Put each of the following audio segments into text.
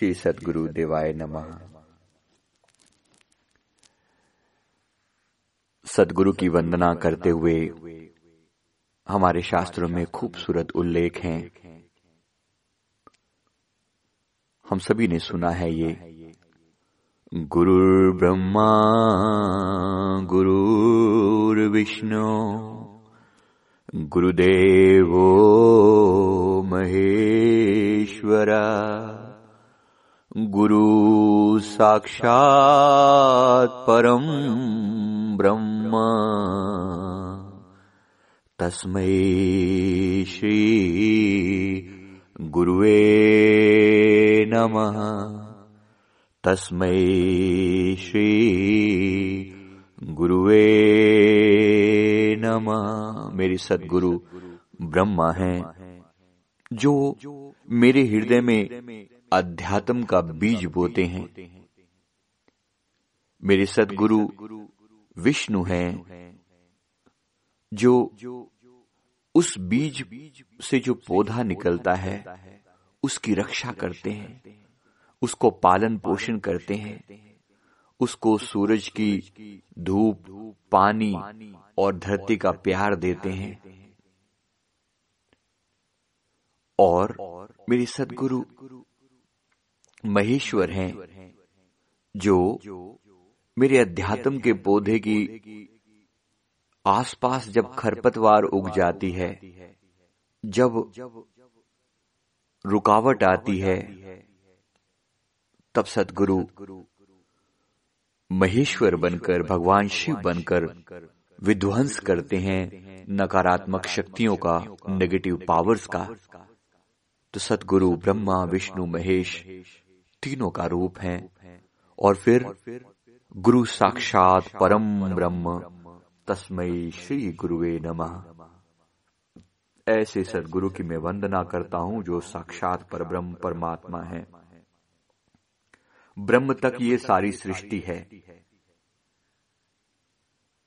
श्री सदगुरु देवाय नमः। सदगुरु की वंदना करते हुए हमारे शास्त्रों में खूबसूरत उल्लेख हैं। हम सभी ने सुना है ये गुरु ब्रह्मा गुरु विष्णु गुरुदेवो महेश्वरा। गुरु साक्षात् परम ब्रह्म। तस्मै श्री गुरुवे नमः। तस्मै श्री गुरुवे नमः। मेरी सदगुरु ब्रह्मा हैं, जो मेरे हृदय में अध्यात्म का बीज बोते हैं। मेरे सदगुरु विष्णु हैं, जो उस बीज से जो पौधा निकलता है, उसकी रक्षा करते हैं, उसको पालन पोषण करते हैं, उसको सूरज की धूप, पानी और धरती का प्यार देते हैं। और मेरे सदगुरु महेश्वर हैं, जो मेरे अध्यात्म के पौधे की आसपास जब खरपतवार उग जाती है, जब रुकावट आती है, तब सदगुरु महेश्वर बनकर, भगवान शिव बनकर विध्वंस करते हैं नकारात्मक शक्तियों का नेगेटिव पावर्स का। तो सतगुरु ब्रह्मा, विष्णु, महेश तीनों का रूप है। और फिर गुरु साक्षात परम ब्रह्म तस्मय श्री गुरुवे नमः। ऐसे सदगुरु की मैं वंदना करता हूँ जो साक्षात पर ब्रह्म परमात्मा है। ब्रह्म तक ये सारी सृष्टि है।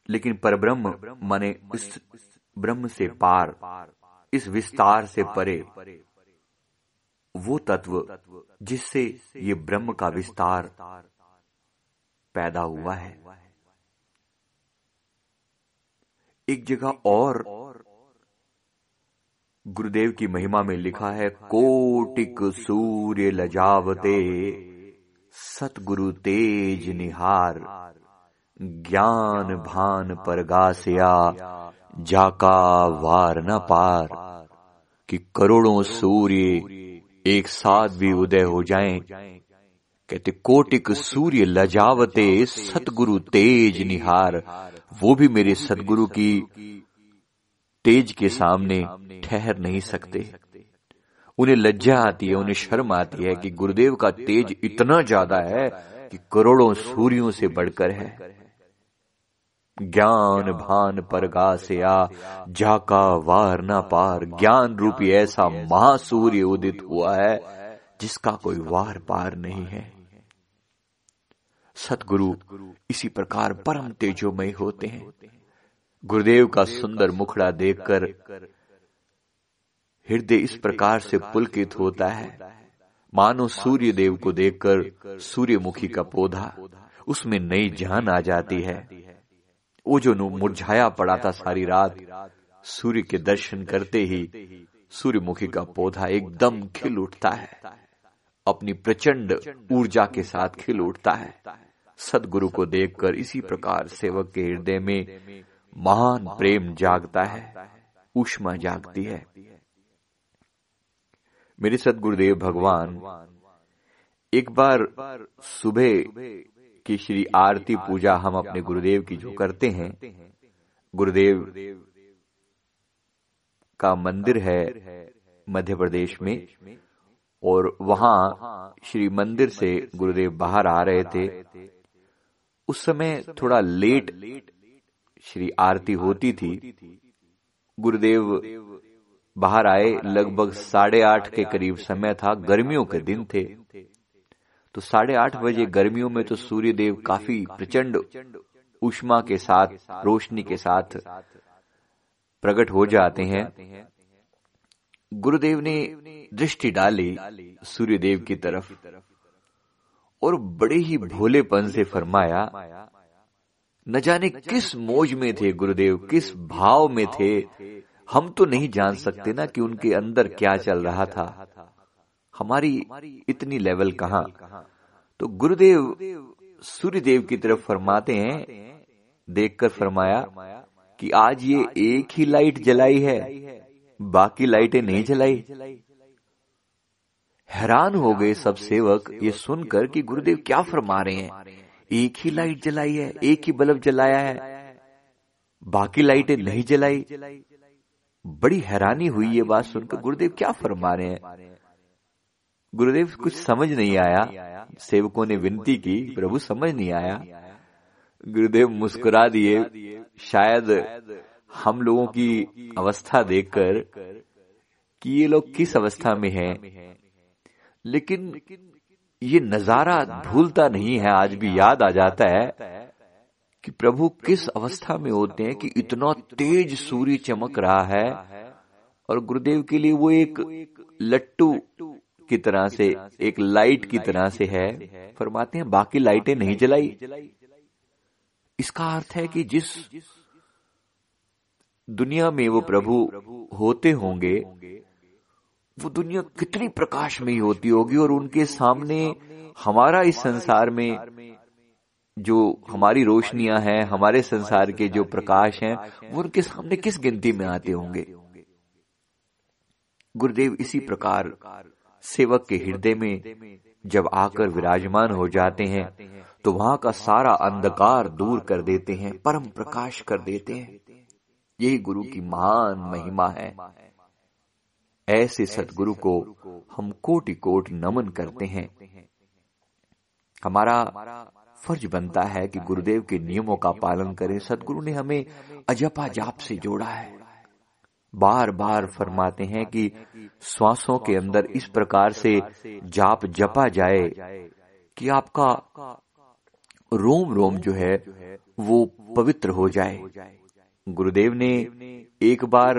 लेकिन परब्रह्म माने इस ब्रह्म से पार, इस विस्तार से परे वो तत्व जिससे ये ब्रह्म का विस्तार पैदा हुआ है। एक जगह और गुरुदेव की महिमा में लिखा है, कोटिक सूर्य लजावते, सतगुरु तेज निहार, ज्ञान भान पर गासिया जाका वार न पार, कि करोड़ों सूर्य एक साथ भी उदय हो जाएँ। कहते, कोटिक सूर्य लजावते, सतगुरु तेज निहार। वो भी मेरे सतगुरु की तेज के सामने ठहर नहीं सकते। उन्हें लज्जा आती है, उन्हें शर्म आती है कि गुरुदेव का तेज इतना ज़्यादा है कि करोड़ों सूर्यों से बढ़कर है। ज्ञान भान पर गासया जाका वार ना पार ज्ञान रूपी ऐसा महासूर्य उदित हुआ है जिसका कोई वार पार नहीं है। सतगुरु इसी प्रकार परम तेजोमय होते हैं। गुरुदेव का सुंदर मुखड़ा देखकर हृदय इस प्रकार से पुलकित होता है। मानो सूर्य देव को देखकर सूर्यमुखी का पौधा उसमें नई जान आ जाती है। वो जो मुरझाया पड़ा था सारी रात, सूर्य के दर्शन करते ही सूर्यमुखी का पौधा एकदम खिल उठता है। अपनी प्रचंड ऊर्जा के साथ खिल उठता है। सदगुरु को देखकर इसी प्रकार सेवक के हृदय में महान प्रेम जागता है, उष्मा जागती है। मेरे सदगुरुदेव भगवान, एक बार सुबह की श्री आरती पूजा हम अपने गुरुदेव की जो करते हैं, गुरुदेव का मंदिर है मध्य प्रदेश में, और वहाँ श्री मंदिर से गुरुदेव बाहर आ रहे थे। उस समय थोड़ा लेट श्री आरती होती थी। गुरुदेव बाहर आए, लगभग साढ़े आठ के करीब समय था, गर्मियों के दिन थे। तो साढ़े आठ बजे गर्मियों में तो सूर्य देव काफ़ी प्रचंड उष्मा के साथ रोशनी के साथ प्रकट हो जाते हैं। गुरुदेव ने दृष्टि डाली सूर्य देव की तरफ़ और बड़े ही भोलेपन से फरमाया न जाने किस मोज में थे गुरुदेव किस भाव में थे? हम तो नहीं जान सकते ना कि उनके अंदर क्या चल रहा था। हमारी इतनी लेवल कहा? तो गुरुदेव सूर्यदेव की तरफ़ फरमाते हैं, देखकर फरमाया कि आज ये एक ही लाइट जलाई है, बाकी लाइटें नहीं जलाई। हैरान हो गए सब सेवक ये सुनकर कि गुरुदेव क्या फरमा रहे हैं, एक ही लाइट जलाई है, एक ही बल्ब जलाया है, बाकी लाइटें नहीं जलाई। बड़ी हैरानी हुई ये बात सुनकर गुरुदेव क्या फरमा रहे हैं? गुरुदेव कुछ समझ नहीं आया। सेवकों ने विनती की प्रभु समझ नहीं आया। गुरुदेव मुस्कुरा दिए। शायद हम लोगों की अवस्था देखकर कि ये लोग किस अवस्था में हैं। लेकिन ये नज़ारा भूलता नहीं है आज भी याद आ जाता है कि प्रभु किस अवस्था में होते हैं कि इतना तेज सूर्य चमक रहा है। और गुरुदेव के लिए वो एक लट्टू की तरह से, एक लाइट की तरह से है। फरमाते हैं, बाकी लाइटें नहीं जलाई। इसका अर्थ है कि जिस दुनिया में वो प्रभु होते होंगे, वो दुनिया कितनी प्रकाश में ही होती होगी और उनके सामने हमारा इस संसार में जो हमारी रोशनियाँ हैं, हमारे संसार के जो प्रकाश हैं, वो उनके सामने किस गिनती में आते होंगे? गुरुदेव, इसी प्रकार सेवक के हृदय में जब आकर विराजमान हो जाते हैं तो वहाँ का सारा अंधकार दूर कर देते हैं, परम प्रकाश कर देते हैं। यही गुरु की महान महिमा है। ऐसे सदगुरु को हम कोटि कोट नमन करते हैं। हमारा फ़र्ज़ बनता है कि गुरुदेव के नियमों का पालन करें। सदगुरु ने हमें अजपा जाप से जोड़ा है। बार बार फरमाते हैं कि श्वासों के अंदर इस प्रकार से जाप जपा जाए कि आपका रोम रोम जो है, वो पवित्र हो जाए। गुरुदेव ने एक बार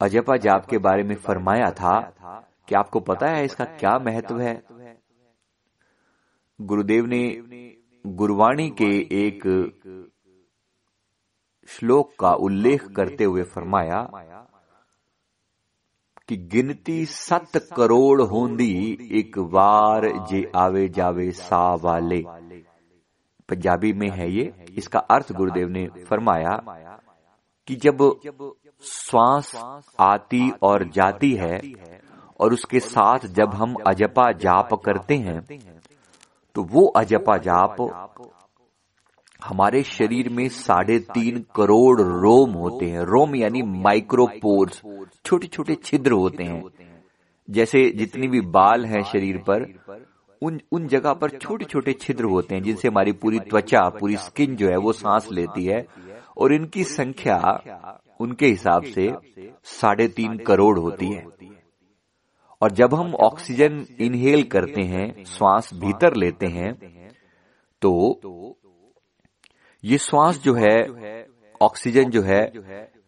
अजपा जाप के बारे में फरमाया था कि आपको पता है इसका क्या महत्व है? गुरुदेव ने गुरवाणी के एक श्लोक का उल्लेख करते हुए फरमाया कि गिनती सत करोड़ होंदी एक बार जे आवे जावे सा वाले। पंजाबी में है ये। इसका अर्थ गुरुदेव ने फरमाया कि जब श्वास आती और जाती है और उसके साथ जब हम अजपा जाप करते हैं तो वो अजपा जाप हमारे शरीर में साढ़े तीन करोड़ रोम होते हैं। रोम यानी माइक्रोपोर्स छोटे छोटे छिद्र होते हैं। जैसे जितनी भी बाल हैं शरीर पर, उन उन जगह पर छोटे छोटे छिद्र होते हैं जिनसे हमारी पूरी त्वचा, पूरी स्किन जो है वो सांस लेती है और इनकी संख्या उनके हिसाब से साढ़े तीन करोड़ होती है। और जब हम ऑक्सीजन इनहेल करते हैं, श्वास भीतर लेते हैं तो ये श्वास जो है, ऑक्सीजन जो है,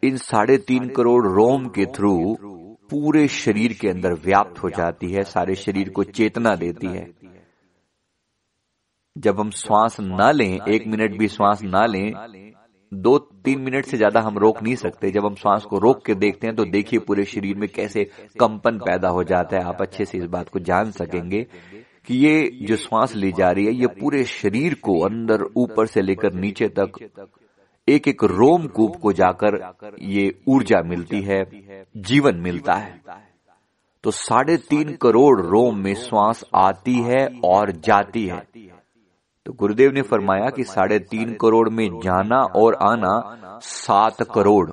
इन साढ़े तीन करोड़ रोम के थ्रू पूरे शरीर के अंदर व्याप्त हो जाती है, सारे शरीर को चेतना देती है। जब हम श्वास ना लें, एक मिनट भी श्वास ना लें, दो तीन मिनट से ज़्यादा हम रोक नहीं सकते। जब हम श्वास को रोक के देखते हैं तो देखिए पूरे शरीर में कैसे कंपन पैदा हो जाता है। आप अच्छे से इस बात को जान सकेंगे कि ये जो श्वास ली जा रही है, ये पूरे शरीर को अंदर, ऊपर से लेकर नीचे तक एक एक रोम कूप को जाकर ये ऊर्जा मिलती है, जीवन मिलता है। तो साढ़े तीन करोड़ रोम में श्वास आती है और जाती है। तो गुरुदेव ने फरमाया कि साढ़े तीन करोड़ में जाना और आना सात करोड़।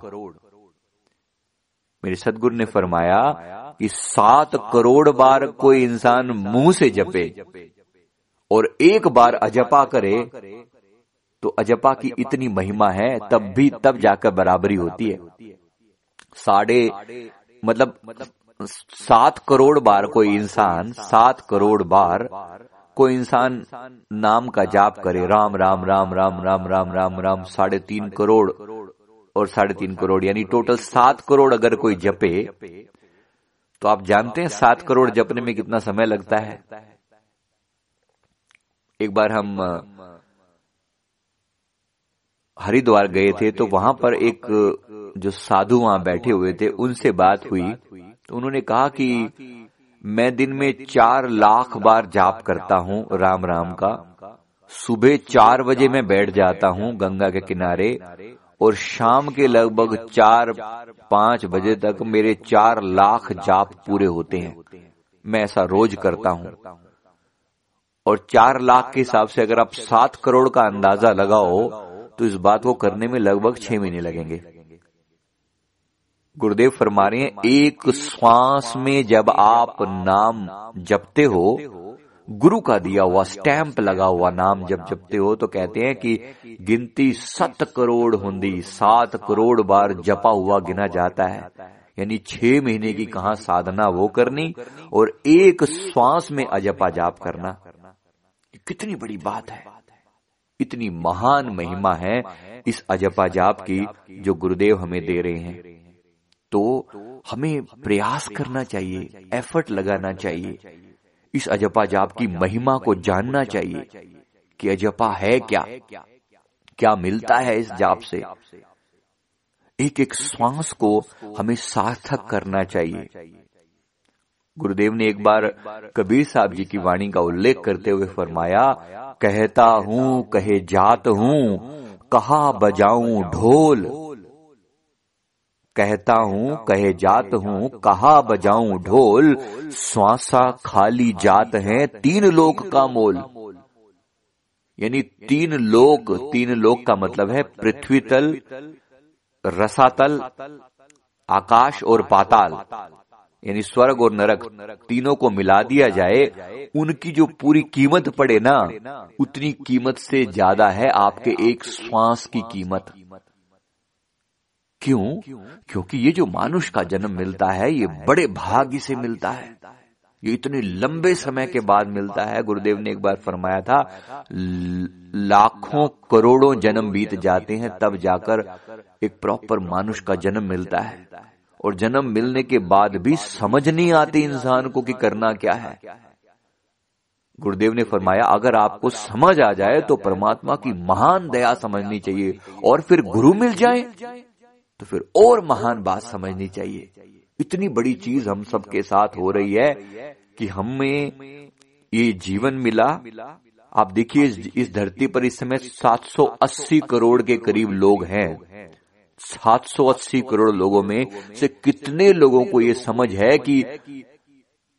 मेरे सदगुरु ने फरमाया कि सात करोड़ बार कोई इंसान मुँह से जपे और एक बार अजपा करे तो अजपा की इतनी महिमा है, तब भी तब जाकर बराबरी होती है। साढ़े मतलब सात करोड़ बार कोई इंसान, सात करोड़ बार कोई इंसान नाम का जाप करे, राम राम राम राम राम राम राम राम, साढ़े तीन करोड़ और साढ़े तीन करोड़, यानी टोटल सात करोड़ अगर कोई जपे तो आप जानते हैं, सात करोड़ जपने में कितना समय लगता है। एक बार हम हरिद्वार गए थे तो वहाँ पर एक, जो साधु वहाँ बैठे हुए थे, उनसे बात हुई। तो उन्होंने कहा कि, मैं दिन में चार लाख बार जाप करता हूँ, राम राम का। सुबह चार बजे मैं बैठ जाता हूँ गंगा के किनारे और शाम के लगभग चार, पाँच बजे तक मेरे चार लाख जाप पूरे होते हैं। मैं ऐसा रोज करता हूँ। और चार लाख के हिसाब से अगर आप सात करोड़ का अंदाज़ा लगाओ तो इस बात को करने में लगभग छह महीने लगेंगे। गुरुदेव फरमा रहे हैं, एक श्वास में जब आप नाम जपते हो गुरु का दिया हुआ स्टैंप लगा हुआ नाम जब जपते हो तो कहते हैं कि गिनती सत करोड़ हुंदी, सात करोड़ बार जपा हुआ गिना जाता है। यानी छह महीने की कहा साधना वो करनी और एक श्वास में अजपा जाप करना। कितनी बड़ी बात है। इतनी महान महिमा है इस अजपा जाप की जो गुरुदेव हमें दे रहे हैं। तो हमें प्रयास करना चाहिए, एफर्ट लगाना चाहिए। इस अजपा जाप की महिमा को जानना चाहिए कि अजपा है क्या? क्या मिलता है इस जाप से? एक एक श्वास को हमें सार्थक करना चाहिए। गुरुदेव ने एक बार कबीर साहब जी की वाणी का उल्लेख करते हुए फरमाया, कहता हूँ, कहे जात हूँ, कहा बजाऊं ढोल। कहता हूँ, कहे जात हूँ, कहा बजाऊं ढोल, स्वासा खाली जात है तीन लोक का मोल। यानी तीन लोक तीन लोक का मतलब है पृथ्वी तल, रसातल, आकाश और पाताल। यानी स्वर्ग और नरक तीनों को मिला दिया जाए, उनकी जो पूरी कीमत पड़े ना, उतनी कीमत से ज़्यादा है आपके एक श्वास की कीमत। क्यों? क्योंकि ये जो मानुष का जन्म मिलता है, ये बड़े भाग्य से मिलता है। ये इतने लंबे समय के बाद मिलता है। गुरुदेव ने एक बार फरमाया था लाखों करोड़ों जन्म बीत जाते हैं, तब जाकर एक प्रॉपर मानुष का जन्म मिलता है। और जन्म मिलने के बाद भी समझ नहीं आती इंसान को कि करना क्या है। गुरुदेव ने फरमाया, अगर आपको समझ आ जाए तो परमात्मा की महान दया समझनी चाहिए और फिर गुरु मिल जाए। तो फिर और महान बात समझनी चाहिए। इतनी बड़ी चीज़ हम सबके साथ हो रही है कि हमें ये जीवन मिला। आप देखिए, इस धरती पर इस समय 780 करोड़ के करीब लोग हैं। 780 करोड़ लोगों में से कितने लोगों को ये समझ है कि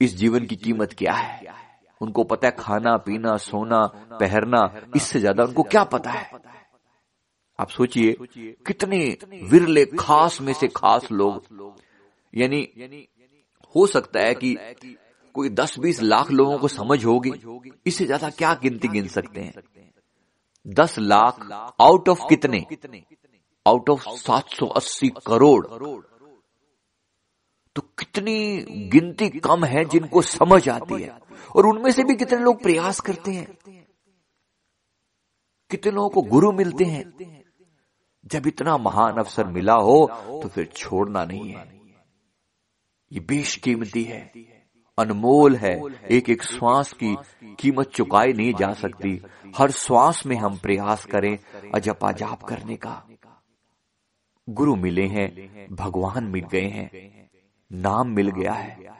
इस जीवन की कीमत क्या है? उनको पता है खाना, पीना, सोना पहनना इससे ज़्यादा उनको क्या पता है? आप सोचिए कितने विरले खास में से खास लोग। यानी हो सकता है कि कोई दस बीस लाख लोगों को समझ होगी। इससे ज़्यादा क्या गिनती गिन सकते हैं? दस लाख आउट ऑफ़ कितने? Out of 780 crore. तो कितनी गिनती कम है जिनको समझ आती है। और उनमें से भी कितने लोग प्रयास करते हैं? कितने लोगों को गुरु मिलते हैं? जब इतना महान अवसर मिला हो तो फिर छोड़ना नहीं है। ये बेशकीमती है, अनमोल है एक एक श्वास की कीमत चुकाई नहीं जा सकती। हर श्वास में हम प्रयास करें अजपा जाप करने का। गुरु मिले हैं, भगवान मिल गए हैं, नाम मिल गया है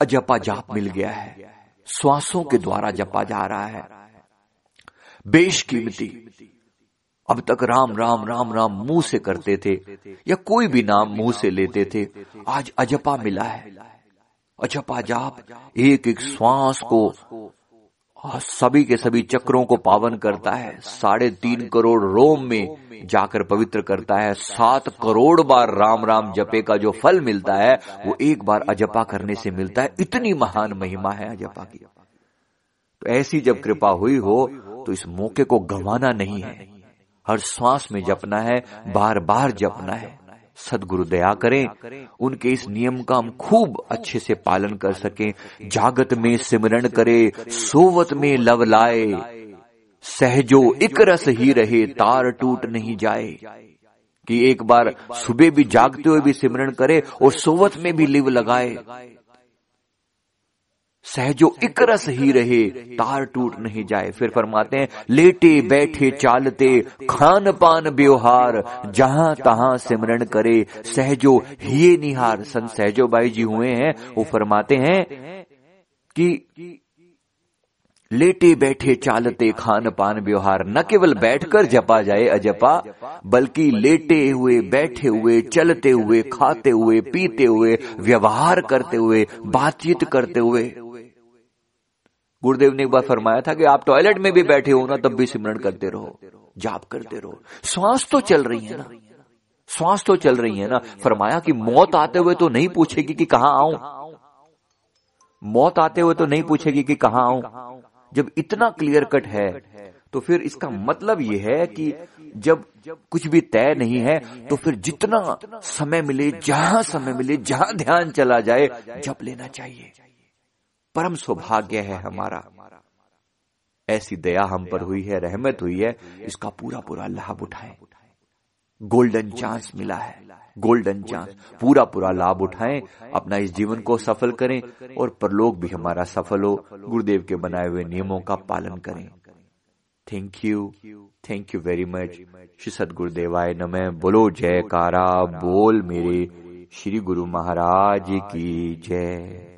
अजपा जाप मिल गया है, श्वासों के द्वारा जपा जा रहा है। बेशकीमती अब तक राम राम राम राम मुँह से करते थे या कोई भी नाम मुँह से लेते थे, आज अजपा मिला है। अजपा जाप, एक एक श्वास को सभी के सभी चक्रों को पावन करता है। साढ़े तीन करोड़ रोम में जाकर पवित्र करता है। सात करोड़ बार राम राम जपे का जो फल मिलता है, वो एक बार अजपा करने से मिलता है। इतनी महान महिमा है अजपा की। तो ऐसी जब कृपा हुई हो तो इस मौके को गंवाना नहीं है। हर श्वास में जपना है बार बार जपना है। सदगुरु दया करें, उनके इस नियम का हम खूब अच्छे से पालन कर सकें। जागत में सिमरण करे, सोवत में लव लाए। सहजो एक रस ही रहे, तार टूट नहीं जाए। कि एक बार सुबह भी जागते हुए भी सिमरण करे और सोवत में भी लिव लगाए। सहजो इकरस ही रहे, तार टूट नहीं जाए। फिर फरमाते हैं, लेटे, बैठे, चालते खान पान व्यवहार, जहाँ तहां सिमरण करे, सहजो, हिये निहार। संत सहजो भाई जी हुए हैं, वो फरमाते हैं कि लेटे, बैठे, चालते खान पान व्यवहार, न केवल बैठकर जपा जाए अजपा, बल्कि लेटे हुए, बैठे हुए, चलते हुए, खाते हुए, पीते हुए, व्यवहार करते हुए, बातचीत करते हुए। गुरुदेव ने एक बार फरमाया था कि आप टॉयलेट में भी बैठे हो ना, तब भी सिमरण करते रहो, जाप करते रहो। श्वास तो चल रही है ना। श्वास तो चल रही है ना। फरमाया कि मौत आते हुए तो नहीं पूछेगी कि कहा आऊँ। मौत आते हुए तो नहीं पूछेगी कि कहा आऊँ। जब इतना क्लियर कट है तो फिर इसका मतलब यह है कि जब कुछ भी तय नहीं है तो फिर जितना समय मिले, जहाँ समय मिले, जहाँ ध्यान चला जाए, जप लेना चाहिए। परम सौभाग्य है हमारा। ऐसी दया हम पर हुई है, रहमत हुई है, इसका पूरा पूरा लाभ उठाए। गोल्डन चांस मिला है, गोल्डन चांस, पूरा पूरा लाभ उठाएँ, अपना इस जीवन को सफल करें और परलोक भी हमारा सफल हो, गुरुदेव के बनाए हुए नियमों का पालन करें। Thank you thank you very much Shri सदगुरुदेवाय नमः। बोलो जयकारा, बोल मेरे श्री गुरु महाराज की जय।